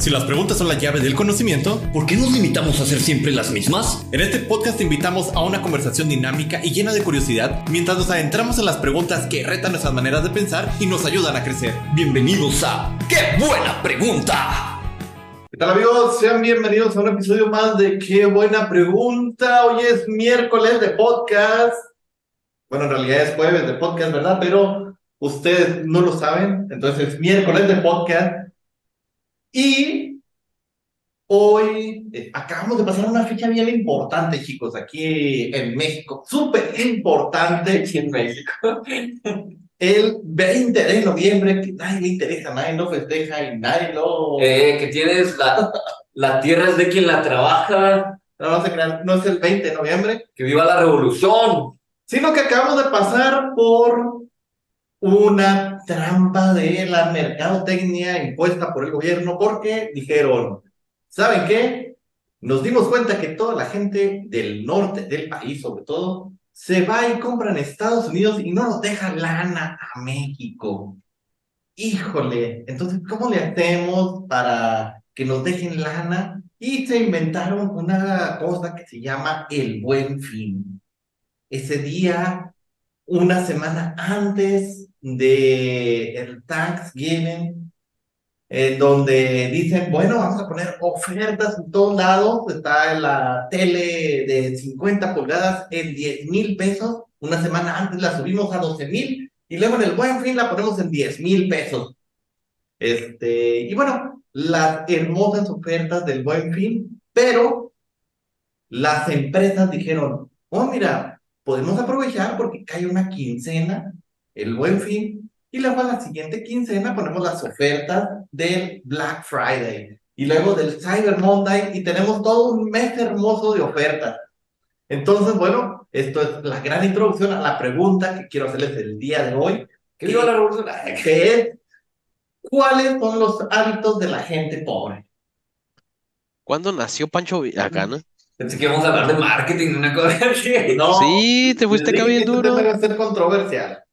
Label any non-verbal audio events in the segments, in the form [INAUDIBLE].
Si las preguntas son la llave del conocimiento, ¿por qué nos limitamos a hacer siempre las mismas? En este podcast te invitamos a una conversación dinámica y llena de curiosidad mientras nos adentramos en las preguntas que retan nuestras maneras de pensar y nos ayudan a crecer. Bienvenidos a ¡Qué buena pregunta! ¿Qué tal amigos? Sean bienvenidos a un episodio más de ¡Qué buena pregunta! Hoy es miércoles de podcast. Bueno, en realidad es jueves de podcast, ¿verdad? Pero ustedes no lo saben, entonces es miércoles de podcast. Y hoy eh, acabamos de pasar una fecha bien importante, chicos, aquí en México. Súper importante. Aquí en México. [LAUGHS] El 20 de noviembre, que nadie le interesa, nadie lo festeja y nadie lo... Eh, que tienes la, la tierra es de quien la trabaja. No, no, se crean, no es el 20 de noviembre. Que viva la revolución. Sino que acabamos de pasar por una trampa de la mercadotecnia impuesta por el gobierno porque dijeron, ¿saben qué? Nos dimos cuenta que toda la gente del norte del país, sobre todo, se va y compra en Estados Unidos y no nos deja lana a México. Híjole, entonces, ¿cómo le hacemos para que nos dejen lana? Y se inventaron una cosa que se llama el buen fin. Ese día, una semana antes de el Thanksgiving, en donde dicen, bueno, vamos a poner ofertas en todos lados, está la tele de 50 pulgadas en 10 mil pesos, una semana antes la subimos a 12 mil, y luego en el buen fin la ponemos en 10 mil pesos. Este, y bueno, las hermosas ofertas del buen fin, pero las empresas dijeron, oh, mira, podemos aprovechar porque cae una quincena el buen fin, y luego a la siguiente quincena ponemos las ofertas del Black Friday y luego del Cyber Monday y tenemos todo un mes hermoso de ofertas. Entonces, bueno, esto es la gran introducción a la pregunta que quiero hacerles el día de hoy. ¿Qué digo la revolución? Que es, ¿cuáles son los hábitos de la gente pobre? ¿Cuándo nació Pancho Villagana? Pensé que íbamos a hablar de marketing, una cosa [LAUGHS] así. No, sí, te fuiste acá bien duro. Debe ser controversial.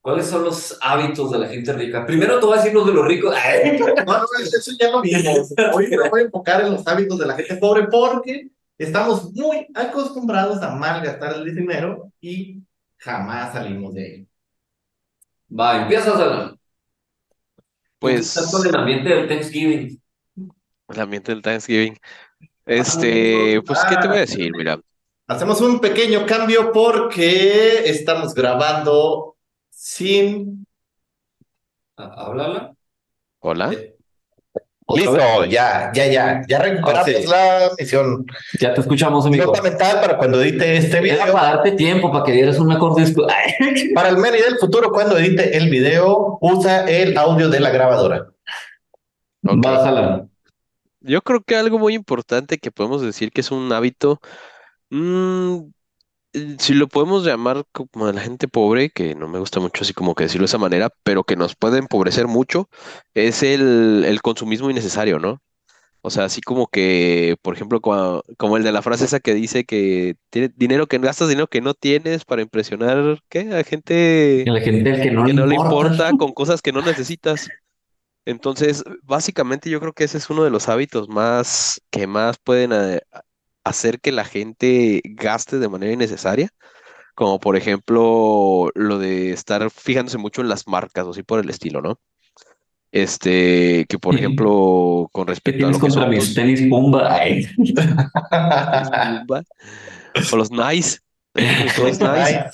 ¿Cuáles son los hábitos de la gente rica? Primero te voy a decir los de los ricos. [LAUGHS] No, no, eso ya lo vimos. Hoy me voy a enfocar en los hábitos de la gente pobre porque estamos muy acostumbrados a malgastar el dinero y jamás salimos de él. Va, empiezas a... Pues... Con el ambiente del Thanksgiving. El ambiente del Thanksgiving. Este, pues, ¿qué te voy a decir? Mira. Hacemos un pequeño cambio porque estamos grabando sin... ¿Háblala? Hola. Eh, Listo, ya, ya, ya, ya recuperamos Ah, sí. la misión. Ya te escuchamos, amigo. Fundamental para cuando edite este Era video. para darte tiempo, para que dieras un mejor disco. [LAUGHS] Para el Meni del futuro, cuando edite el video, usa el audio de la grabadora. Ok. Bájala. Yo creo que algo muy importante que podemos decir que es un hábito, mm, eh, si lo podemos llamar como de la gente pobre, que no me gusta mucho así como que decirlo de esa manera, pero que nos puede empobrecer mucho, es el, el consumismo innecesario, ¿no? O sea, así como que, por ejemplo, cua- como, el de la frase esa que dice que tiene dinero que gastas dinero que no tienes para impresionar, ¿qué? A gente la gente que no, que le no le importa. importa [LAUGHS] con cosas que no necesitas. Entonces, básicamente yo creo que ese es uno de los hábitos más que más pueden eh, hacer que la gente gaste de manera innecesaria, como por ejemplo lo de estar fijándose mucho en las marcas o así por el estilo, ¿no? Este, que por ejemplo, con ¿Qué respecto a lo que son mis los tenis Pumba? O los Nice, [LAUGHS] los Nice,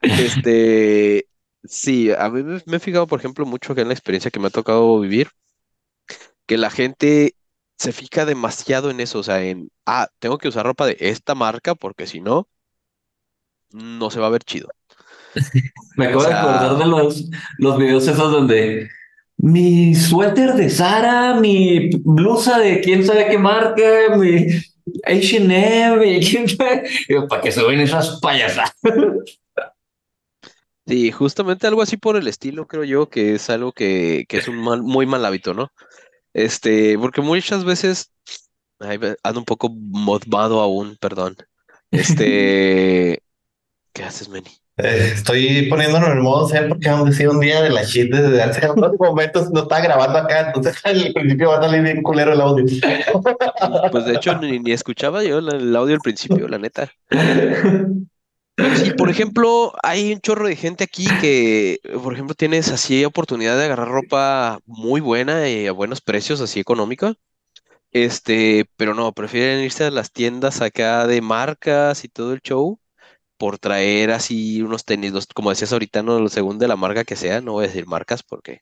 Este, sí, a mí me, me he fijado, por ejemplo, mucho que en la experiencia que me ha tocado vivir, que la gente se fija demasiado en eso, o sea, en, ah, tengo que usar ropa de esta marca porque si no, no se va a ver chido. [LAUGHS] Me acabo O de acordar de los, los videos esos donde mi suéter de Zara, mi blusa de quién sabe qué marca, mi H&M, ¿para qué se ven esas payasadas? [LAUGHS] Sí, justamente algo así por el estilo, creo yo, que es algo que, que es un mal, muy mal hábito, ¿no? Este, porque muchas veces, ay, ando un poco modmado aún, perdón. Este, [LAUGHS] ¿Qué haces, Manny? Eh, estoy poniéndolo en el modo ser porque han decidido un día de la shit desde hace [LAUGHS] unos momentos. No está grabando acá, entonces [LAUGHS] al principio va a salir bien culero el audio. Pues de hecho ni, ni escuchaba yo el audio al principio, la neta. Sí, por ejemplo, hay un chorro de gente aquí que, por ejemplo, tienes así oportunidad de agarrar ropa muy buena y a buenos precios, así económica. Este, pero no, prefieren irse a las tiendas acá de marcas y todo el show por traer así unos tenis, los- como decías ahorita, no, según de la marca que sea, no voy a decir marcas porque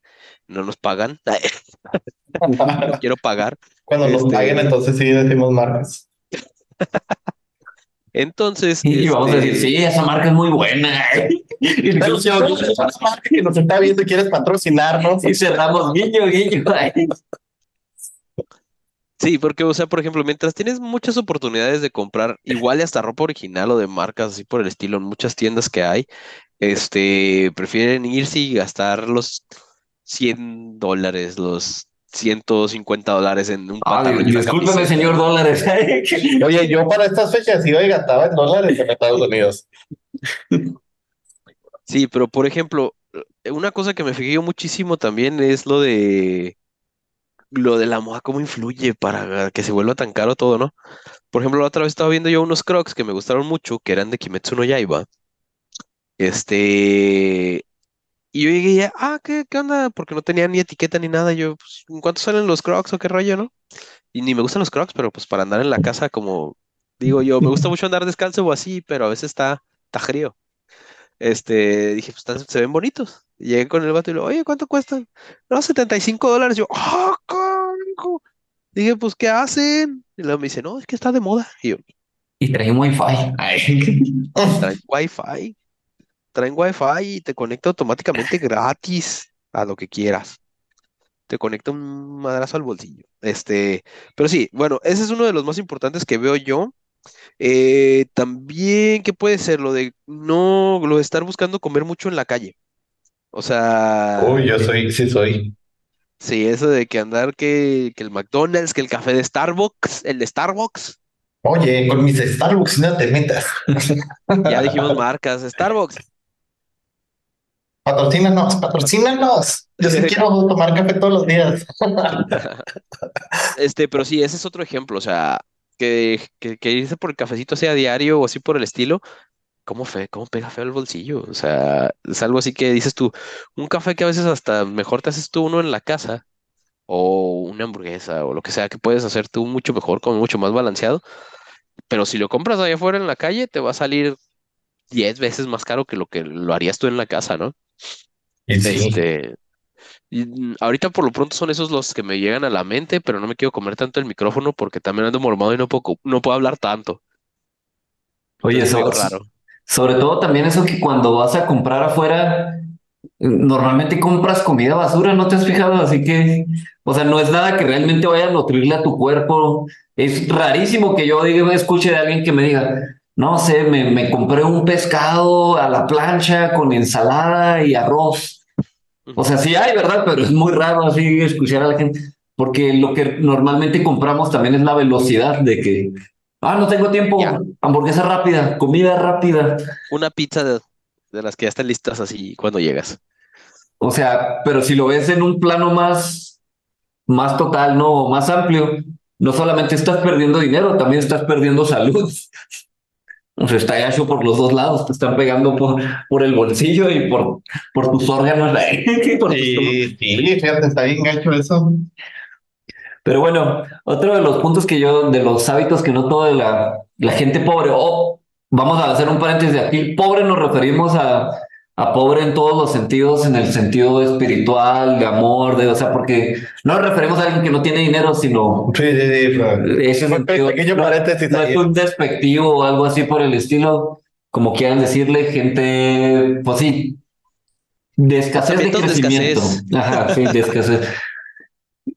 no nos pagan, [LAUGHS] no quiero pagar. Cuando nos Este- paguen, entonces sí decimos marcas. [LAUGHS] Entonces, Y vamos a este, decir, sí, esa marca es muy buena. [LAUGHS] Y, nos está viendo y quieres patrocinarnos, y cerramos guiño, guiño. Sí, porque, o sea, por ejemplo, mientras tienes muchas oportunidades de comprar igual y hasta ropa original o de marcas así por el estilo en muchas tiendas que hay, este, prefieren irse y gastar los 100 dólares, los 150 dólares en un pantalón discúlpeme, camiseta. señor dólares. [LAUGHS] oye, yo para estas fechas iba y gastaba en dólares en Estados Unidos. Sí, pero por ejemplo, una cosa que me fijé yo muchísimo también es lo de lo de la moda, cómo influye para que se vuelva tan caro todo, ¿no? Por ejemplo, la otra vez estaba viendo yo unos Crocs que me gustaron mucho, que eran de Kimetsu no Yaiba. Este, y yo llegué, ah, ¿qué, qué onda? Porque no tenía ni etiqueta ni nada. Yo, pues, ¿en cuánto salen los Crocs o qué rollo, no? Y ni me gustan los Crocs, pero pues para andar en la casa, como digo yo, me gusta [LAUGHS] mucho andar descalzo o así, pero a veces está, está frío. Este, dije, pues están- se ven bonitos. Y Llegué con el vato y le digo, oye, ¿cuánto cuestan? No, 75 dólares. Yo, ¡ah, carajo! Dije, pues, ¿qué hacen? Y luego me dice, no, es que está de moda. Y yo, Y trae un wifi. Traen Wi-Fi. [LAUGHS] Traen Wi-Fi y te conecta automáticamente gratis a lo que quieras. Te conecta un madrazo al bolsillo. Este, pero sí, bueno, ese es uno de los más importantes que veo yo. Eh, también, ¿qué puede ser? Lo de no, lo de estar buscando comer mucho en la calle. O sea, Uy, yo soy, sí soy. sí, eso de que andar que, que el McDonald's, que el café de Starbucks, el de Starbucks. Oye, con mis Starbucks no te metas. Ya dijimos marcas, Starbucks. Patrocínanos, patrocínanos. Yo sí [LAUGHS] quiero tomar café todos los días. [LAUGHS] Este, pero sí, ese es otro ejemplo, o sea, que, que, que irse por el cafecito sea diario o así por el estilo, ¿cómo fe, cómo pega feo el bolsillo? O sea, es algo así que dices tú, un café que a veces hasta mejor te haces tú uno en la casa, o una hamburguesa, o lo que sea que puedes hacer tú mucho mejor, como mucho más balanceado, pero si lo compras allá afuera en la calle, te va a salir 10 veces más caro que lo que lo harías tú en la casa, ¿no? Este, y, ahorita por lo pronto son esos los que me llegan a la mente, pero no me quiero comer tanto el micrófono porque también ando mormado y no puedo, no puedo hablar tanto. Oye, medio raro. sobre todo también eso que cuando vas a comprar afuera, normalmente compras comida basura, ¿no te has fijado? Así que, o sea, no es nada que realmente vaya a nutrirle a tu cuerpo. Es rarísimo que yo diga, escuche de alguien que me diga, no sé, me, me compré un pescado a la plancha con ensalada y arroz. O sea, sí hay, ¿verdad? Pero es muy raro así escuchar a la gente, porque lo que normalmente compramos también es la velocidad de que, ah, no tengo tiempo, Ya. hamburguesa rápida, comida rápida. Una pizza de, de las que ya están listas así cuando llegas. O sea, pero si lo ves en un plano más, más total, no, más amplio, no solamente estás perdiendo dinero, también estás perdiendo salud. O sea, está hecho por los dos lados, te están pegando por, por el bolsillo y por, por tus órganos. [LAUGHS] por Sí, sí, fíjate, está bien gacho eso. Pero bueno, otro de los puntos que yo, de los hábitos que noto de la, la gente pobre, o vamos a hacer un paréntesis de aquí, pobre nos referimos a, a pobre en todos los sentidos, en el sentido espiritual, de amor, de, o sea, porque no nos referimos a alguien que no tiene dinero, sino Sí, sí, sí. fue- ese sentido, pequeño no, paréntesis no es un despectivo o algo así por el estilo, como quieran decirle, gente, pues sí, de escasez de Pensamientos de crecimiento. escasez. Ajá, sí, de escasez.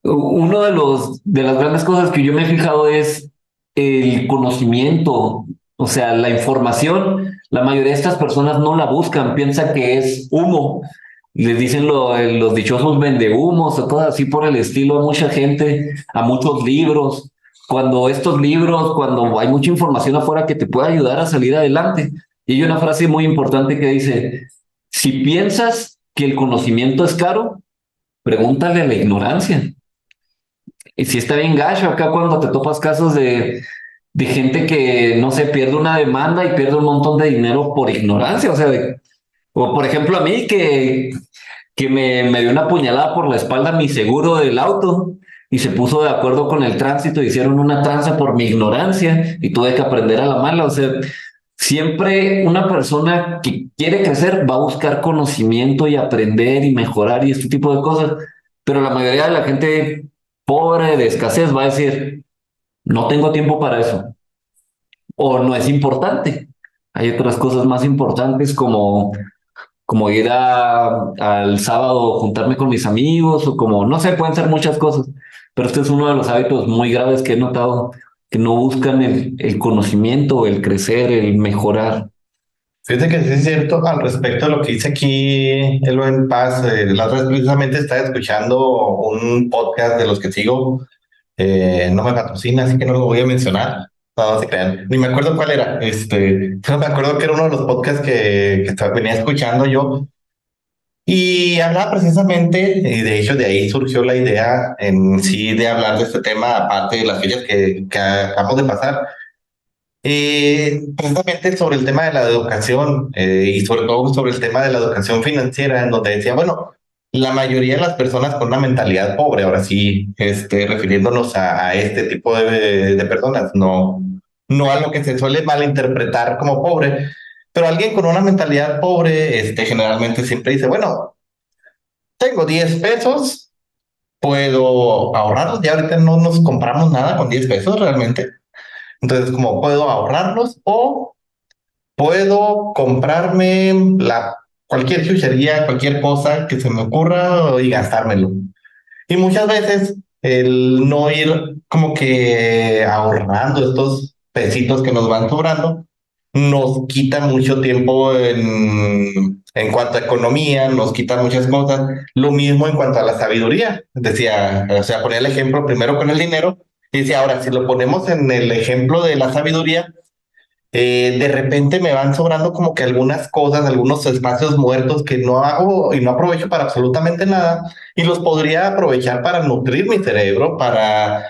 Uno de los de las grandes cosas que yo me he fijado es el conocimiento, o sea, la información. La mayoría de estas personas no la buscan, piensan que es humo. Les dicen lo- los dichosos vendehumos o cosas así por el estilo mucha gente, a muchos libros. Cuando estos libros, cuando hay mucha información afuera que te puede ayudar a salir adelante, Y hay una frase muy importante que dice, si piensas que el conocimiento es caro, pregúntale a la ignorancia. Y si está bien gacho acá cuando te topas casos de, de gente que, no sé, pierde una demanda y pierde un montón de dinero por ignorancia. O sea, o por ejemplo a mí que, que me, me dio una puñalada por la espalda mi seguro del auto y se puso de acuerdo con el tránsito, hicieron una tranza por mi ignorancia y tuve que aprender a la mala. O sea, siempre una persona que quiere crecer va a buscar conocimiento y aprender y mejorar y este tipo de cosas, pero la mayoría de la gente pobre de escasez va a decir, no tengo tiempo para eso. O no es importante. Hay otras cosas más importantes como, como ir a, al sábado juntarme con mis amigos o como, no sé, pueden ser muchas cosas. Pero este es uno de los hábitos muy graves que he notado, que no buscan el, el conocimiento, el crecer, el mejorar. Fíjate que sí es cierto al respecto de lo que dice aquí el buen Paz. Eh, la otra vez precisamente estaba escuchando un podcast de los que sigo. Eh, no me patrocina, así que no lo voy a mencionar. No, se crean. Ni me acuerdo cuál era. Este, pero me acuerdo que era uno de los podcasts que, que venía escuchando yo. Y hablaba precisamente, y de hecho de ahí surgió la idea en sí de hablar de este tema, aparte de las fechas que, que acabamos de pasar eh, precisamente sobre el tema de la educación eh, y sobre todo sobre el tema de la educación financiera, en donde decía, bueno, la mayoría de las personas con una mentalidad pobre, ahora sí, este, refiriéndonos a, este tipo de, de, personas, no, no a lo que se suele malinterpretar como pobre, pero alguien con una mentalidad pobre, este, generalmente siempre dice, bueno, tengo 10 pesos, puedo ahorrarlos, ya ahorita no nos compramos nada con 10 pesos realmente entonces, como puedo ahorrarlos o puedo comprarme la, cualquier chuchería, cualquier cosa que se me ocurra y gastármelo. Y muchas veces el no ir como que ahorrando estos pesitos que nos van sobrando nos quita mucho tiempo en, en cuanto a economía, nos quita muchas cosas. Lo mismo en cuanto a la sabiduría. Decía, o sea, ponía el ejemplo primero con el dinero Dice, ahora, si lo ponemos en el ejemplo de la sabiduría, eh, de repente me van sobrando como que algunas cosas, algunos espacios muertos que no hago y no aprovecho para absolutamente nada y los podría aprovechar para nutrir mi cerebro, para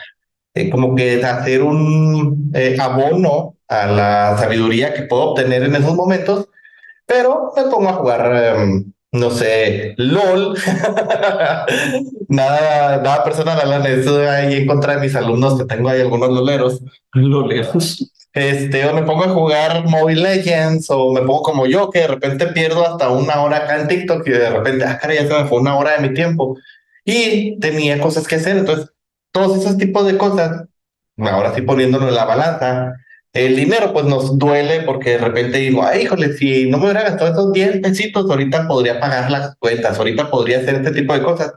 eh, como que hacer un eh, abono a la sabiduría que puedo obtener en esos momentos, pero me pongo a jugar em, no sé, LOL. [LAUGHS] nada, nada personal, Alan, eso ahí en contra de mis alumnos que tengo ahí algunos loleros. Loleros. Este, o me pongo a jugar Mobile Legends, o me pongo como yo, que de repente pierdo hasta una hora acá en TikTok y de repente, ah, cara, ya se me fue una hora de mi tiempo. Y tenía cosas que hacer. Entonces, todos esos tipos de cosas, ahora sí poniéndolo en la balanza, el dinero pues nos duele porque de repente digo, ay, híjole, si no me hubiera gastado esos 10 pesitos, ahorita podría pagar las cuentas, ahorita podría hacer este tipo de cosas.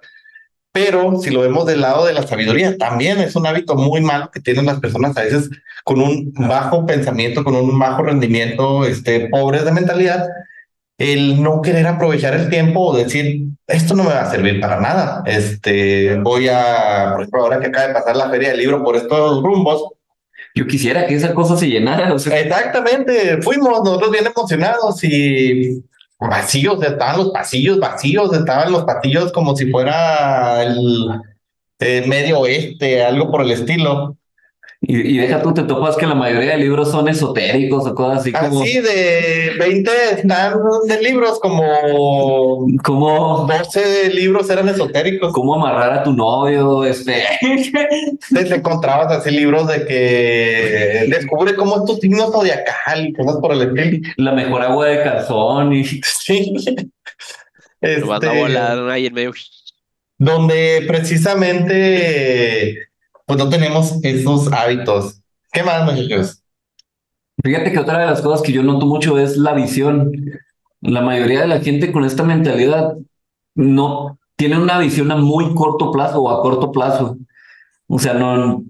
Pero si lo vemos del lado de la sabiduría, también es un hábito muy malo que tienen las personas a veces con un bajo pensamiento, con un bajo rendimiento, este, pobres de mentalidad, el no querer aprovechar el tiempo o decir, esto no me va a servir para nada. Este, voy a, por ejemplo, ahora que acaba de pasar la feria del libro por estos rumbos, yo quisiera que esa cosa se llenara. Exactamente, fuimos nosotros bien emocionados y vacíos, estaban los pasillos vacíos, estaban los pasillos como si fuera el, el medio oeste, algo por el estilo. Y, deja tú, te topas que la mayoría de libros son esotéricos o cosas así como. Así de 20 están de libros como. Como. 12 libros eran esotéricos. Cómo amarrar a tu novio, este. [LAUGHS] Te encontrabas así libros de que descubre cómo es tu signo zodiacal y cosas por el estilo. La mejor agua de calzón y. [LAUGHS] Sí. Este... Lo van a volar ahí en medio. Donde precisamente pues no tenemos esos hábitos. ¿Qué más, muchachos? Fíjate que otra de las cosas que yo noto mucho es la visión. La mayoría de la gente con esta mentalidad no tiene una visión a muy corto plazo o a corto plazo. O sea, no,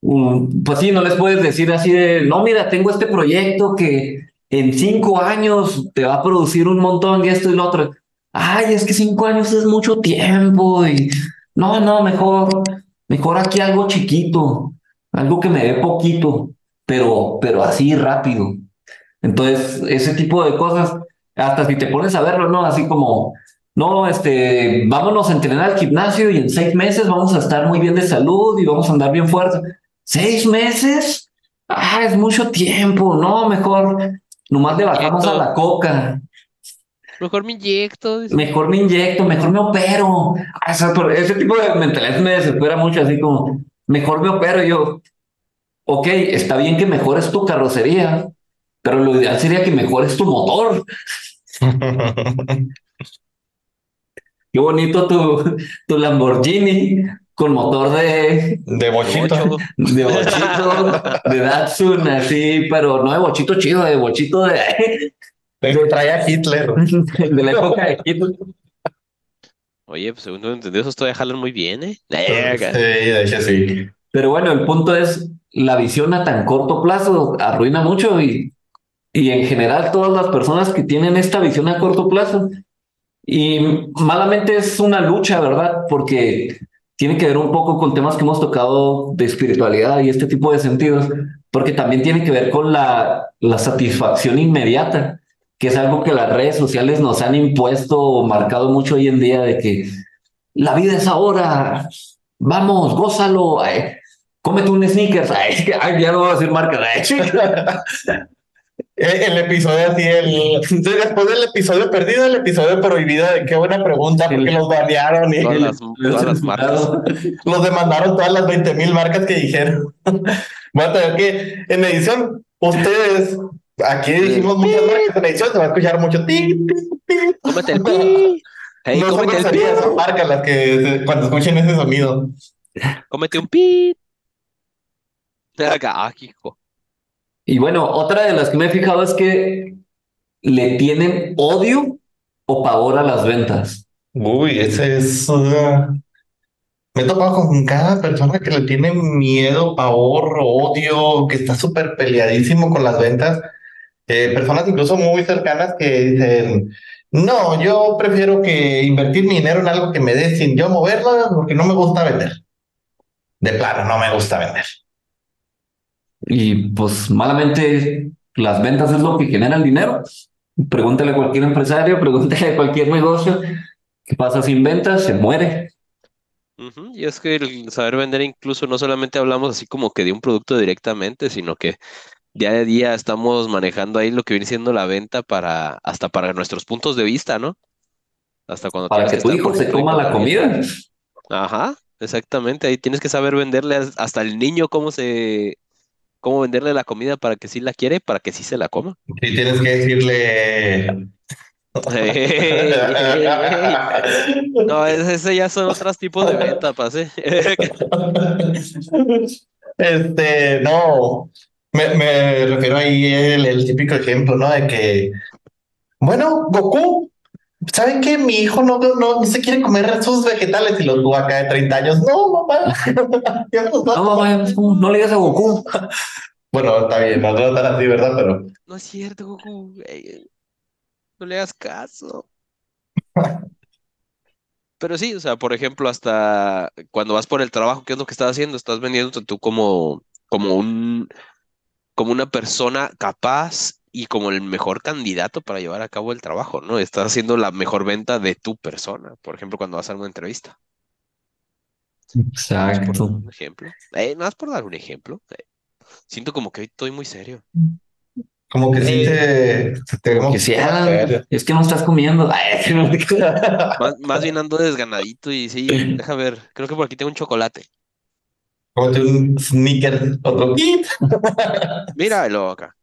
pues sí, no les puedes decir así de, no, mira, tengo este proyecto que en cinco años te va a producir un montón y esto y lo otro. Ay, es que cinco años es mucho tiempo y no, no, mejor Mejor aquí algo chiquito, algo que me dé poquito, pero, pero así rápido. Entonces, ese tipo de cosas, hasta si te pones a verlo, ¿no? Así como, no, este, vámonos a entrenar al gimnasio y en seis meses vamos a estar muy bien de salud y vamos a andar bien fuerte. ¿Seis meses? Ah, es mucho tiempo, no, mejor nomás le bajamos a la coca. Mejor me inyecto. dice. Mejor me inyecto, mejor me opero. Ah, ese tipo de mentalidad me desespera mucho, así como, mejor me opero. Y yo, ok, está bien que mejores tu carrocería, pero lo ideal sería que mejores tu motor. [LAUGHS] Qué bonito tu, tu Lamborghini con motor de, De bochito. De bochito, de Datsun, así, pero no de bochito chido, de bochito de, Trae a Hitler. [LAUGHS] de la época de [LAUGHS] Hitler. Oye, pues según tengo entendido, esos todavía jalan muy bien, ¿eh? Sí, de hecho sí. Pero bueno, el punto es, la visión a tan corto plazo arruina mucho y, y en general todas las personas que tienen esta visión a corto plazo y malamente es una lucha, ¿verdad? Porque tiene que ver un poco con temas que hemos tocado de espiritualidad y este tipo de sentidos, porque también tiene que ver con la, la satisfacción inmediata, que es algo que las redes sociales nos han impuesto o marcado mucho hoy en día de que la vida es ahora, vamos, gózalo, ay, cómete un sneakers, ay, ay, ya no voy a decir marca, ay, El, [LAUGHS] el episodio así, el, después del episodio perdido, el episodio prohibido, de qué buena pregunta, porque los banearon y Todas las, [LAUGHS] todas las marcas. los demandaron todas las 20 mil marcas que dijeron. Voy a tener que, en edición, ustedes, aquí dijimos muchas marcas, en edición se va a escuchar mucho ting. Cómete el pi. Hey, no son cómete el pi. marcas las que cuando escuchen ese sonido. Cómete un pi. Acá, ah, hijo. Y bueno, otra de las que me he fijado es que le tienen odio o pavor a las ventas. Uy, ese es. uh, me he topado con cada persona que le tiene miedo, pavor, odio, que está súper peleadísimo con las ventas. Eh, personas incluso muy cercanas que dicen: No, yo prefiero que invertir mi dinero en algo que me dé sin yo moverlo, porque no me gusta vender. De plano, no me gusta vender. Y pues malamente las ventas es lo que genera el dinero. Pregúntale a cualquier empresario, [LAUGHS] pregúntale a cualquier negocio. ¿Qué pasa sin ventas? Se muere. Y es que el saber vender incluso no solamente hablamos así como que de un producto directamente, sino que día a día estamos manejando ahí lo que viene siendo la venta para, hasta para nuestros puntos de vista, ¿no? Hasta cuando Para que tu hijo se coma la comida. Ajá, exactamente. Ahí tienes que saber venderle as- hasta el niño cómo se, cómo venderle la comida para que sí la quiere, para que sí se la coma. Si tienes que decirle. [LAUGHS] No, ese, ese ya son otros tipos de venta, pase. [LAUGHS] Este, no, me, me refiero ahí el, el típico ejemplo, ¿no? De que, bueno, Goku, ¿saben qué? Mi hijo no, no, no se quiere comer sus vegetales y los tuvo acá de 30 años. No, mamá. [LAUGHS] No, mamá, no le digas a Goku. [LAUGHS] Bueno, está bien, no no tan así, ¿verdad? Pero No es cierto, Goku. güey. No le hagas caso. [LAUGHS] Pero sí, o sea, por ejemplo, hasta cuando vas por el trabajo, ¿qué es lo que estás haciendo? Estás vendiéndote tú como, como un, como una persona capaz y como el mejor candidato para llevar a cabo el trabajo, ¿no? Estás haciendo la mejor venta de tu persona, por ejemplo, cuando vas a una entrevista. Nada más por dar Exacto. un ejemplo. Eh, nada más por dar un ejemplo. eh. Siento como que hoy estoy muy serio. como que sí Eh, te, te Que sí, ah, es que no estás comiendo. [LAUGHS] Ay, no. Más, más bien ando desganadito y sí, deja ver, creo que por aquí tengo un chocolate. Cómete un sneaker, otro kit. [LAUGHS] Míralo acá.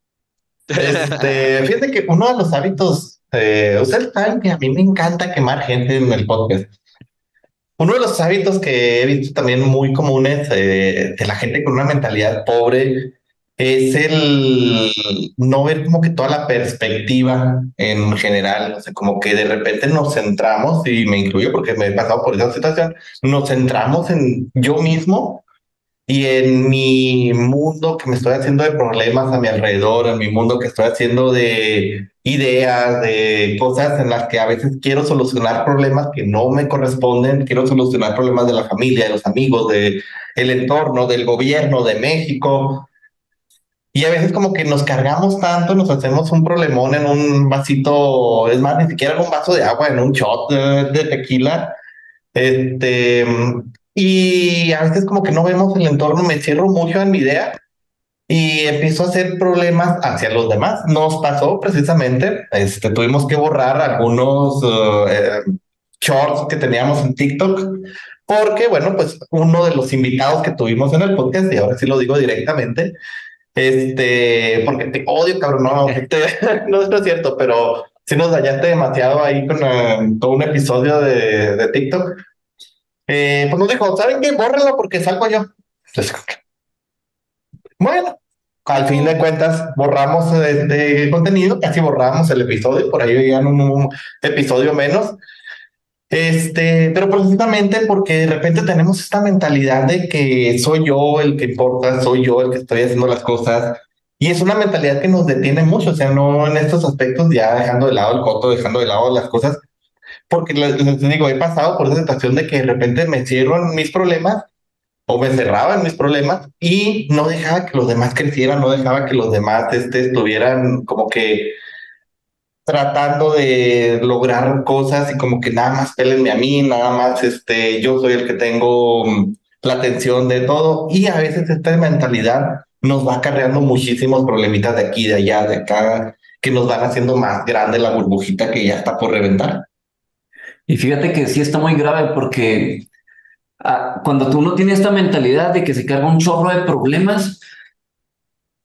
Este, fíjate que uno de los hábitos, eh, ustedes saben que a mí me encanta quemar gente en el podcast. Uno de los hábitos que he visto también muy comunes eh, de la gente con una mentalidad pobre es el no ver como que toda la perspectiva en general, o sea, como que de repente nos centramos, y me incluyo porque me he pasado por esa situación, nos centramos en yo mismo y en mi mundo que me estoy haciendo de problemas a mi alrededor, en mi mundo que estoy haciendo de ideas, de cosas en las que a veces quiero solucionar problemas que no me corresponden, quiero solucionar problemas de la familia, de los amigos, de el entorno, del gobierno, de México. Y a veces como que nos cargamos tanto, nos hacemos un problemón en un vasito, es más, ni siquiera en un vaso de agua, en un shot de, de tequila. Este, y a veces como que no vemos el entorno, me cierro mucho en mi idea y empiezo a hacer problemas hacia los demás. Nos pasó precisamente, este, tuvimos que borrar algunos eh, shorts que teníamos en TikTok porque, bueno, pues uno de los invitados que tuvimos en el podcast, y ahora sí lo digo directamente, este, porque te odio, cabrón, no, [LAUGHS] no, es cierto, pero si nos dañaste demasiado ahí con eh, todo un episodio de, de TikTok. Eh, pues nos dijo, ¿saben qué? Bórrenlo porque salgo yo. bueno, al fin de cuentas, borramos este contenido, casi borramos el episodio, por ahí ya un, un episodio menos. Este, pero precisamente porque de repente tenemos esta mentalidad de que soy yo el que importa, soy yo el que estoy haciendo las cosas. Y es una mentalidad que nos detiene mucho, o sea, no en estos aspectos, ya dejando de lado el coto, dejando de lado las cosas, porque les, digo, he pasado por esa situación de que de repente me cierro en mis problemas o me cerraba mis problemas y no dejaba que los demás crecieran, no dejaba que los demás este, estuvieran como que tratando de lograr cosas y como que nada más pélenme a mí, nada más este, yo soy el que tengo mm, la atención de todo y a veces esta mentalidad nos va acarreando muchísimos problemitas de aquí, de allá, de acá, que nos van haciendo más grande la burbujita que ya está por reventar. Y fíjate que sí está muy grave porque ah, cuando tú no tienes esta mentalidad de que se carga un chorro de problemas,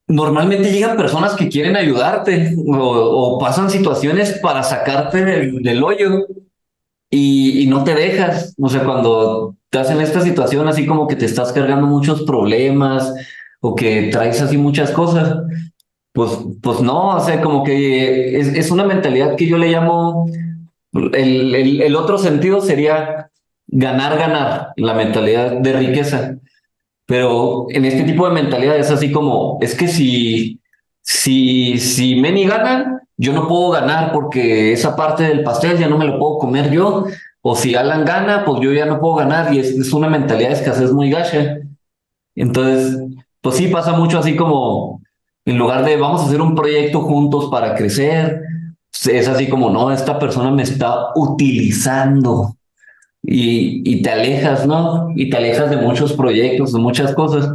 normalmente llegan personas que quieren ayudarte o, o pasan situaciones para sacarte del, del hoyo y, y, no te dejas. O sea, cuando estás en esta situación así como que te estás cargando muchos problemas o que traes así muchas cosas, pues, pues no, o sea, como que es, es una mentalidad que yo le llamo, el, el, otro sentido sería ganar, ganar, la mentalidad de riqueza. Pero en este tipo de mentalidad es así como, es que si, si, si Meni gana, yo no puedo ganar porque esa parte del pastel ya no me lo puedo comer yo. O si Alan gana, pues yo ya no puedo ganar. Y es, es una mentalidad de escasez muy gacha. Entonces, pues sí pasa mucho así como, en lugar de vamos a hacer un proyecto juntos para crecer, es así como, no, esta persona me está utilizando y, y te alejas, ¿no? Y te alejas de muchos proyectos, de muchas cosas,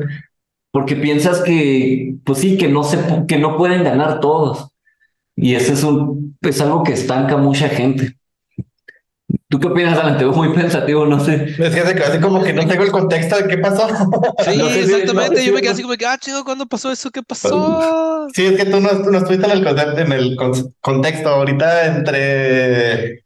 porque piensas que, pues sí, que no, se, que no pueden ganar todos. Y ese es, un, es algo que estanca a mucha gente. ¿Tú qué opinas, Alan? Te veo muy pensativo, no sé. Fíjate que así como que no tengo el contexto de qué pasó. Sí, No sé si- exactamente. no sé Yo me si- quedé así como que, ah, chido, ¿cuándo pasó eso? ¿Qué pasó? Sí, es que tú no, tú no estuviste en el, conte- en el con- contexto. Ahorita entre...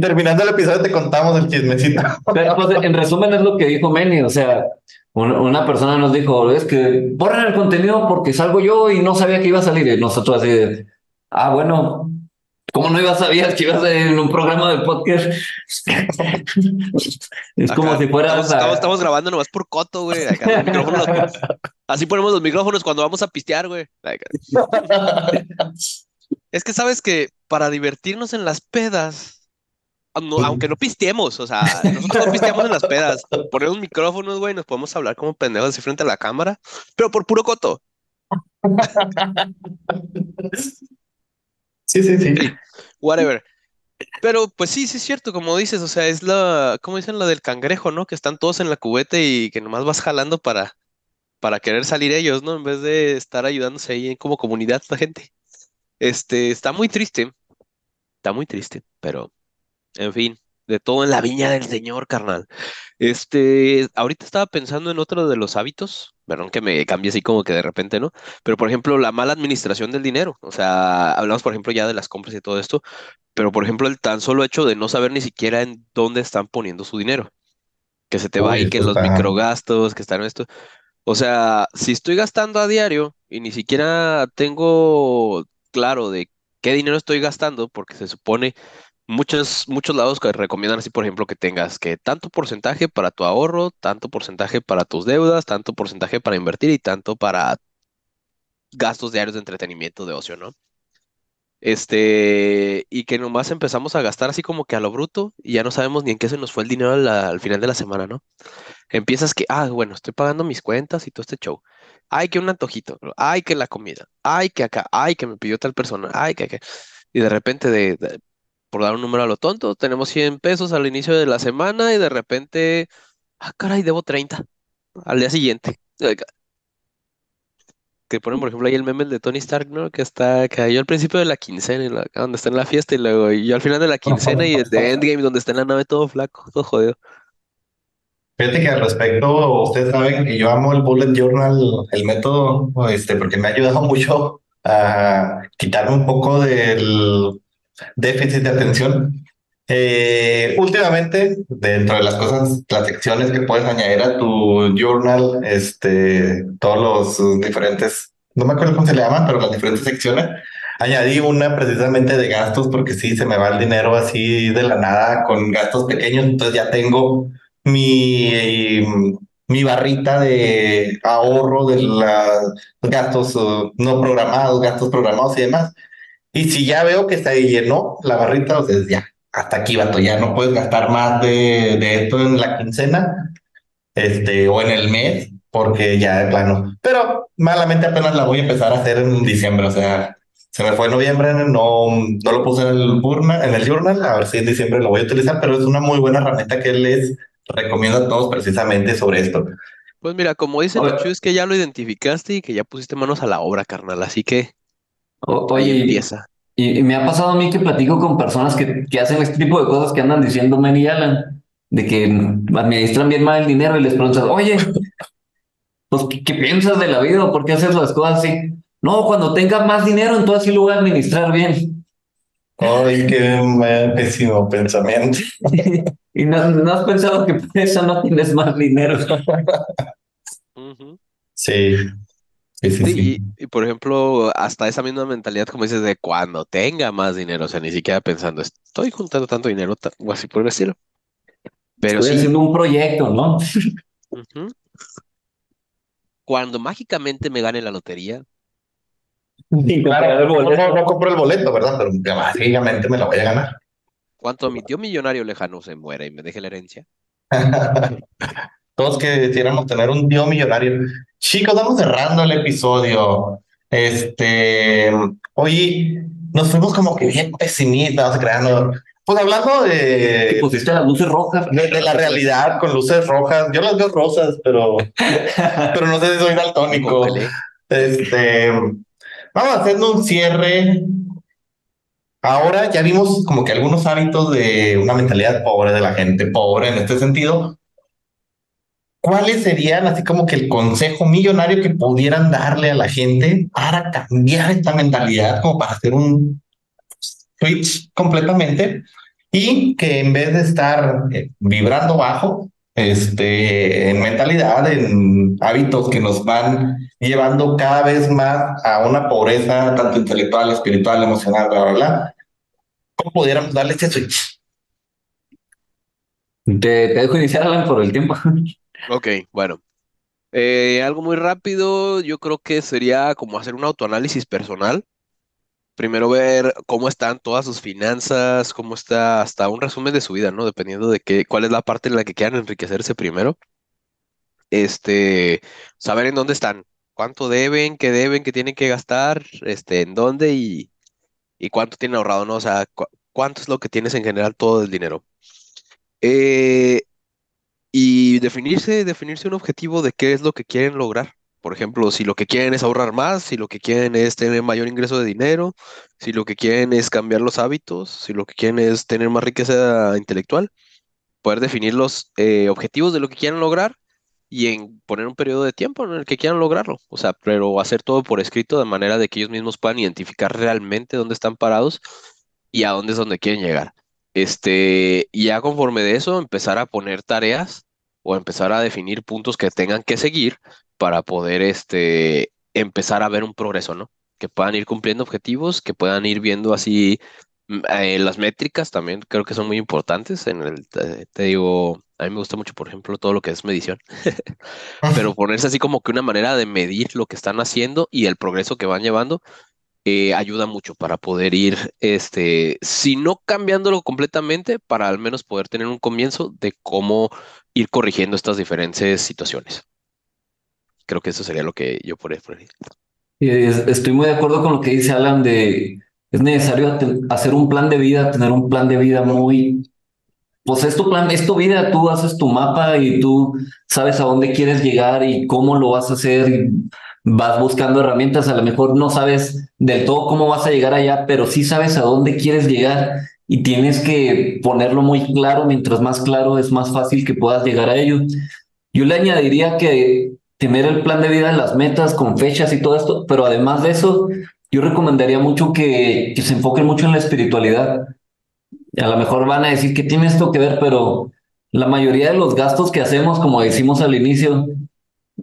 Terminando el episodio te contamos el chismecito. Pero, pues, en resumen es lo que dijo Manny, o sea, una, una persona nos dijo, es que borren el contenido porque salgo yo y no sabía que iba a salir. Y nosotros así de, ah, bueno, ¿cómo no ibas a saber que ibas en un programa de podcast? [LAUGHS] es como Acá, si fueras estamos, a- estamos, estamos grabando nomás por coto, güey. Acá los micrófonos [LAUGHS] los- así ponemos los micrófonos cuando vamos a pistear, güey. [LAUGHS] Es que sabes que para divertirnos en las pedas, no- aunque no pisteemos, o sea, nosotros no pisteamos en las pedas, ponemos micrófonos, güey, nos podemos hablar como pendejos así frente a la cámara, pero por puro coto. Sí, sí, sí. [LAUGHS] whatever. Pero pues sí, sí es cierto, como dices, o sea, es la, ¿cómo dicen la del cangrejo, no? Que están todos en la cubeta y que nomás vas jalando para, para querer salir ellos, ¿no? En vez de estar ayudándose ahí como comunidad la gente. Este, está muy triste, está muy triste, pero en fin, de todo en la viña del Señor, carnal. Este, ahorita estaba pensando en otro de los hábitos, perdón que me cambie así como que de repente, ¿no? Pero por ejemplo, la mala administración del dinero. O sea, hablamos por ejemplo ya de las compras y todo esto, pero por ejemplo, el tan solo hecho de no saber ni siquiera en dónde están poniendo su dinero. Que se te va ahí, que los está- microgastos, que están esto. O sea, si estoy gastando a diario y ni siquiera tengo claro de qué dinero estoy gastando, porque se supone muchos, muchos lados que recomiendan así, por ejemplo, que tengas que tanto porcentaje para tu ahorro, tanto porcentaje para tus deudas, tanto porcentaje para invertir y tanto para gastos diarios de entretenimiento, de ocio, ¿no? Este, y que nomás empezamos a gastar así como que a lo bruto y ya no sabemos ni en qué se nos fue el dinero al final de la semana, ¿no? Empiezas que, ah, bueno, estoy pagando mis cuentas y todo este show. ay, que un antojito, ay, que la comida, ay, que acá, ay, que me pidió tal persona, ay, que acá. Y de repente, de, por dar un número a lo tonto, tenemos 100 pesos al inicio de la semana y de repente, ah, caray, debo 30 al día siguiente. Que ponen, por ejemplo, ahí el meme de Tony Stark, ¿no? Que está, que yo al principio de la quincena, donde está en la fiesta, y luego yo al final de la quincena y el de Endgame, donde está en la nave todo flaco, todo jodido. Fíjate que al respecto, ustedes saben que yo amo el bullet journal, el método, este, porque me ha ayudado [LAUGHS] mucho a quitarme un poco del déficit de atención. Eh, últimamente, dentro de las cosas, las secciones que puedes añadir a tu journal, este, todos los diferentes, no me acuerdo cómo se le llaman, pero las diferentes secciones, añadí una precisamente de gastos porque sí, se me va el dinero así de la nada con gastos pequeños, entonces ya tengo mi, mi barrita de ahorro de los gastos uh, no programados, gastos programados y demás. Y si ya veo que está ahí lleno la barrita, pues ya, hasta aquí, vato, ya no puedes gastar más de, de esto en la quincena este, o en el mes, porque ya de plano. Pero malamente apenas la voy a empezar a hacer en diciembre, o sea, se me fue en noviembre, no, no lo puse en el, journal, en el journal, a ver si en diciembre lo voy a utilizar, pero es una muy buena herramienta que les recomiendo a todos precisamente sobre esto. Pues mira, como dice Nacho, es que ya lo identificaste y que ya pusiste manos a la obra, carnal, así que oye, empieza. Y, me ha pasado a mí que platico con personas que, que hacen este tipo de cosas que andan diciendo Men y Alan, de que administran bien mal el dinero y les preguntas, oye, pues, ¿qué, piensas de la vida? ¿Por qué haces las cosas así? No, cuando tenga más dinero, entonces sí lo voy a administrar bien. Ay, qué pésimo pensamiento. [LAUGHS] y no, no, has pensado que por eso no tienes más dinero. [LAUGHS] Sí. Sí, sí, Y, por ejemplo, hasta esa misma mentalidad, como dices, de cuando tenga más dinero, o sea, ni siquiera pensando, estoy juntando tanto dinero o así por el estilo. Pero estoy haciendo un proyecto, ¿no? [LAUGHS] Cuando mágicamente me gane la lotería, claro, no, no, compro el boleto, ¿verdad? Pero mágicamente me lo voy a ganar. Cuando mi tío millonario lejano se muera y me deje la herencia. [LAUGHS] Todos que quisiéramos tener un tío millonario. Chicos, vamos cerrando el episodio. Este, hoy nos fuimos como que bien pesimistas, creando. Pues hablando de. Pusiste las luces rojas. De, la realidad con luces rojas. Yo las veo rosas, pero. [LAUGHS] pero no sé si soy daltónico. Este. Vamos haciendo un cierre. Ahora ya vimos como que algunos hábitos de una mentalidad pobre de la gente pobre en este sentido. ¿Cuáles serían así como que el consejo millonario que pudieran darle a la gente para cambiar esta mentalidad, como para hacer un switch completamente y que en vez de estar eh, vibrando bajo, este, en mentalidad, en hábitos que nos van llevando cada vez más a una pobreza, tanto intelectual, espiritual, emocional, bla, bla, bla. ¿Cómo pudiéramos darle ese switch? Te, te dejo iniciar, Alan, por el tiempo. [LAUGHS] Ok, bueno. Eh, algo muy rápido, yo creo que sería como hacer un autoanálisis personal primero ver cómo están todas sus finanzas, cómo está hasta un resumen de su vida, ¿no? Dependiendo de qué, cuál es la parte en la que quieran enriquecerse primero. Este, saber en dónde están, cuánto deben, qué deben, qué tienen que gastar, este, en dónde y, y cuánto tienen ahorrado, ¿no? O sea, cuánto es lo que tienes en general todo el dinero. Eh, y definirse, definirse un objetivo de qué es lo que quieren lograr. Por ejemplo, si lo que quieren es ahorrar más, si lo que quieren es tener mayor ingreso de dinero, si lo que quieren es cambiar los hábitos, si lo que quieren es tener más riqueza intelectual, poder definir los eh, objetivos de lo que quieran lograr y en poner un periodo de tiempo en el que quieran lograrlo. O sea, pero hacer todo por escrito de manera de que ellos mismos puedan identificar realmente dónde están parados y a dónde es donde quieren llegar. Este, y ya conforme de eso, empezar a poner tareas o empezar a definir puntos que tengan que seguir para poder este, empezar a ver un progreso, ¿no? Que puedan ir cumpliendo objetivos, que puedan ir viendo así mm, eh, las métricas también creo que son muy importantes. En el, te, digo, a mí me gusta mucho, por ejemplo, todo lo que es medición, [LAUGHS] pero [LAUGHS] ponerse así como que una manera de medir lo que están haciendo y el progreso que van llevando eh, ayuda mucho para poder ir, este, si no cambiándolo completamente, para al menos poder tener un comienzo de cómo ir corrigiendo estas diferentes situaciones. creo que eso sería lo que yo por ahí. Estoy muy de acuerdo con lo que dice Alan de es necesario hacer un plan de vida, tener un plan de vida muy, pues es tu plan, es tu vida, tú haces tu mapa y tú sabes a dónde quieres llegar y cómo lo vas a hacer, y vas buscando herramientas, a lo mejor no sabes del todo cómo vas a llegar allá, pero sí sabes a dónde quieres llegar y tienes que ponerlo muy claro, mientras más claro es más fácil que puedas llegar a ello. Yo le añadiría que tener el plan de vida, las metas con fechas y todo esto, pero además de eso, yo recomendaría mucho que, se enfoquen mucho en la espiritualidad. A lo mejor van a decir que tiene esto que ver, pero la mayoría de los gastos que hacemos, como decimos al inicio,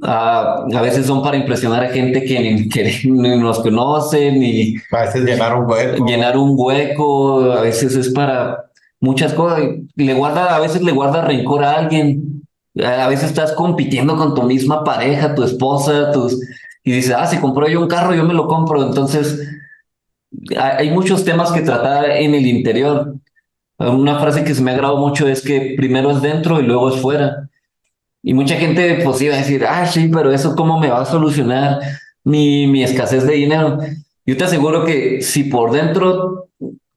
ah, a veces son para impresionar a gente que, ni- que ni nos conoce, ni A veces llenar un hueco. llenar un hueco, a veces es para muchas cosas. y Le guarda, a veces le guarda rencor a alguien. A veces estás compitiendo con tu misma pareja, tu esposa, tus y dices, ah, si compró yo un carro, yo me lo compro. Entonces, hay hay muchos temas que tratar en el interior. Una frase que se me ha grabado mucho es que primero es dentro y luego es fuera. Y mucha gente pues iba a decir, ah, sí, pero eso cómo me va a solucionar mi, mi escasez de dinero. Yo te aseguro que si por dentro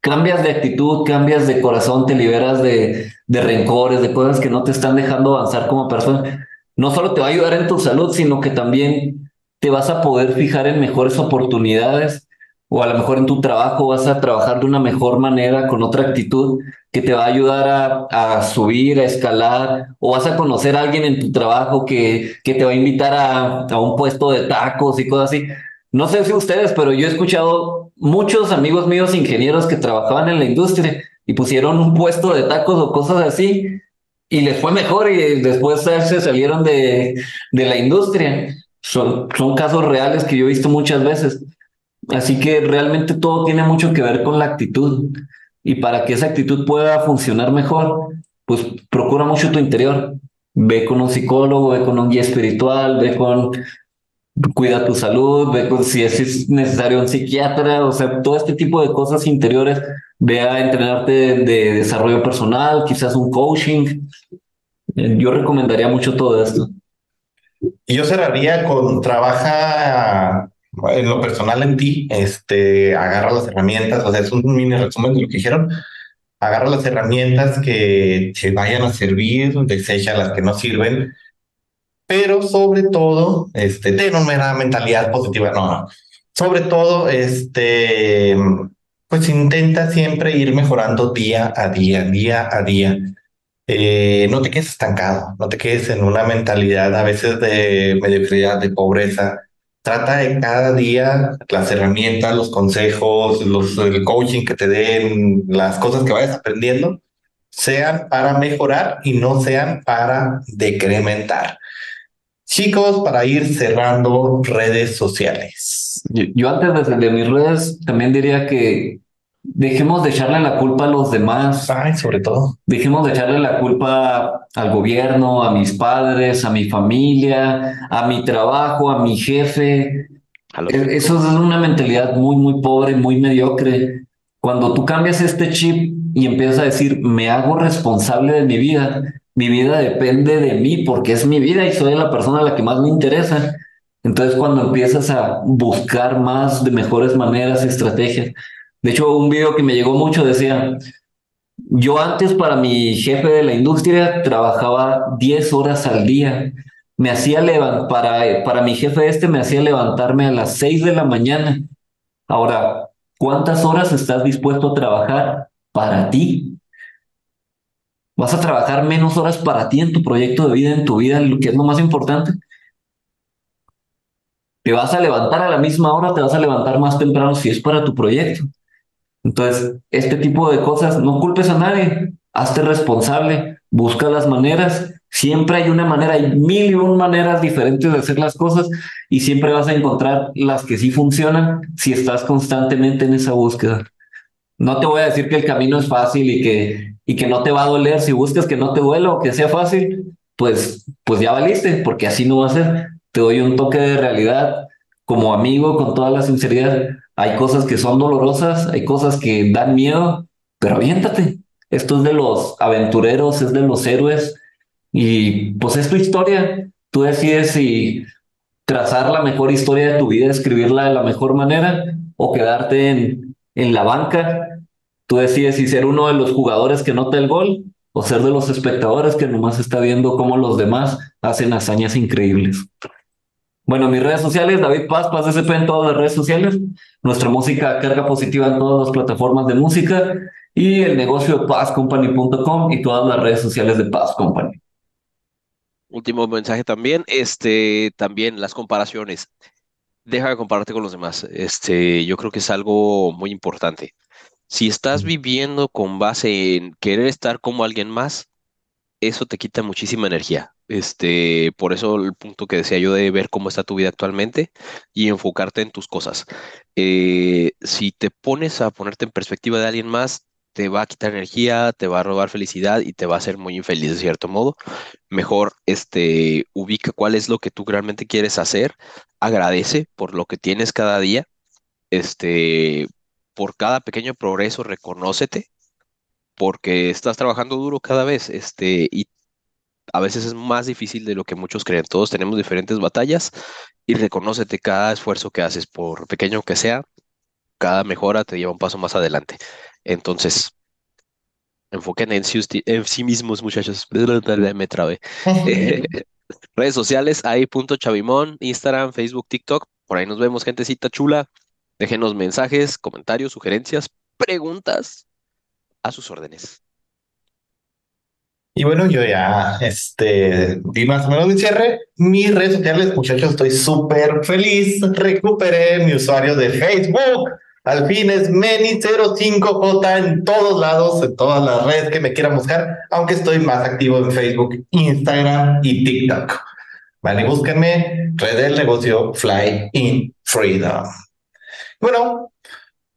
cambias de actitud, cambias de corazón, te liberas de, de rencores, de cosas que no te están dejando avanzar como persona, no solo te va a ayudar en tu salud, sino que también te vas a poder fijar en mejores oportunidades o a lo mejor en tu trabajo vas a trabajar de una mejor manera, con otra actitud que te va a ayudar a, subir, a escalar, o vas a conocer a alguien en tu trabajo que, que te va a invitar a, a un puesto de tacos y cosas así. No sé si ustedes, pero yo he escuchado muchos amigos míos ingenieros que trabajaban en la industria y pusieron un puesto de tacos o cosas así y les fue mejor y después se salieron de, de la industria. Son, son casos reales que yo he visto muchas veces. Así que realmente todo tiene mucho que ver con la actitud. Y para que esa actitud pueda funcionar mejor, pues procura mucho tu interior. Ve con un psicólogo, ve con un guía espiritual, ve con cuida tu salud, ve con si es necesario un psiquiatra, o sea, todo este tipo de cosas interiores, ve a entrenarte de, de desarrollo personal, quizás un coaching. Eh, Yo recomendaría mucho todo esto. Yo cerraría con trabaja en lo personal en ti, este, agarra las herramientas, o sea, es un mini resumen de lo que dijeron. Agarra las herramientas que te vayan a servir, desecha las que no sirven, pero sobre todo, este, ten una mentalidad positiva, no, no. Sobre todo, este, pues intenta siempre ir mejorando día a día, día a día. Eh, no te quedes estancado, no te quedes en una mentalidad a veces de mediocridad, de pobreza. Trata de cada día las herramientas, los consejos, los, el coaching que te den, las cosas que vayas aprendiendo, sean para mejorar y no sean para decrementar. Chicos, para ir cerrando redes sociales. Yo, antes de, de mis redes también diría que dejemos de echarle la culpa a los demás, Ay, sobre todo. dejemos de echarle la culpa al gobierno, a mis padres, a mi familia, a mi trabajo, a mi jefe. A E- Eso es una mentalidad muy, muy pobre, muy mediocre. Cuando tú cambias este chip y empiezas a decir, me hago responsable de mi vida, mi vida depende de mí porque es mi vida y soy la persona a la que más me interesa. Entonces, cuando empiezas a buscar más de mejores maneras, estrategias. De hecho, un video que me llegó mucho decía, yo antes para mi jefe de la industria trabajaba 10 horas al día. Me hacía levantar, para, para mi jefe este me hacía levantarme a las 6 de la mañana. Ahora, ¿cuántas horas estás dispuesto a trabajar para ti? ¿Vas a trabajar menos horas para ti en tu proyecto de vida, en tu vida, lo que es lo más importante? ¿Te vas a levantar a la misma hora? ¿Te vas a levantar más temprano si es para tu proyecto? Entonces, este tipo de cosas, no culpes a nadie, hazte responsable, busca las maneras, siempre hay una manera, hay mil y un maneras diferentes de hacer las cosas y siempre vas a encontrar las que sí funcionan si estás constantemente en esa búsqueda. No te voy a decir que el camino es fácil y que, y que no te va a doler, si buscas que no te duela o que sea fácil, pues, pues ya valiste, porque así no va a ser. Te doy un toque de realidad como amigo, con toda la sinceridad. Hay cosas que son dolorosas, hay cosas que dan miedo, pero aviéntate. Esto es de los aventureros, es de los héroes y pues es tu historia. Tú decides si trazar la mejor historia de tu vida, escribirla de la mejor manera o quedarte en, en la banca. Tú decides si ser uno de los jugadores que nota el gol o ser de los espectadores que nomás está viendo cómo los demás hacen hazañas increíbles. Bueno, mis redes sociales, David Paz, Paz SP en todas las redes sociales. Nuestra música carga positiva en todas las plataformas de música y el negocio de pazcompany.com y todas las redes sociales de Paz Company. Último mensaje también, este, también las comparaciones. Deja de compararte con los demás. Este, yo creo que es algo muy importante. Si estás viviendo con base en querer estar como alguien más, eso te quita muchísima energía. Este, por eso el punto que decía yo de ver cómo está tu vida actualmente y enfocarte en tus cosas. Eh, si te pones a ponerte en perspectiva de alguien más, te va a quitar energía, te va a robar felicidad y te va a hacer muy infeliz de cierto modo. Mejor este, ubica cuál es lo que tú realmente quieres hacer, agradece por lo que tienes cada día, este, por cada pequeño progreso, reconócete, porque estás trabajando duro cada vez, este, y a veces es más difícil de lo que muchos creen. Todos tenemos diferentes batallas y reconócete cada esfuerzo que haces, por pequeño que sea, cada mejora te lleva un paso más adelante. Entonces, enfoquen en sí, en sí mismos, muchachos. [LAUGHS] Me trabé. Eh, [LAUGHS] [LAUGHS] redes sociales, ahí punto Chavimón, Instagram, Facebook, TikTok. Por ahí nos vemos, gentecita chula. Déjenos mensajes, comentarios, sugerencias, preguntas a sus órdenes. Y bueno, yo ya este, di más o menos de cierre. Mis redes sociales, muchachos, estoy súper feliz. Recuperé mi usuario de Facebook. Al fin es Meni05J en todos lados, en todas las redes que me quieran buscar, aunque estoy más activo en Facebook, Instagram y TikTok. Vale, búsquenme, red del negocio Fly in Freedom. Bueno,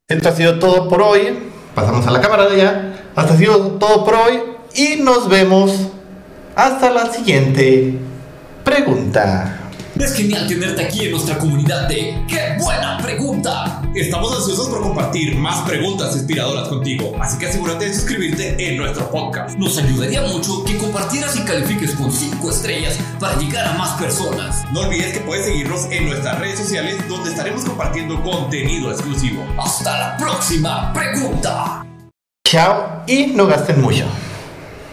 esto ha sido todo por hoy. Pasamos a la cámara de allá. Hasta ha sido todo por hoy y nos vemos hasta la siguiente pregunta. Es genial tenerte aquí en nuestra comunidad de ¡Qué buena pregunta! Estamos ansiosos por compartir más preguntas inspiradoras contigo, así que asegúrate de suscribirte en nuestro podcast. Nos ayudaría mucho que compartieras y califiques con 5 estrellas para llegar a más personas. No olvides que puedes seguirnos en nuestras redes sociales donde estaremos compartiendo contenido exclusivo. Hasta la próxima pregunta. Chao y no gasten mucho.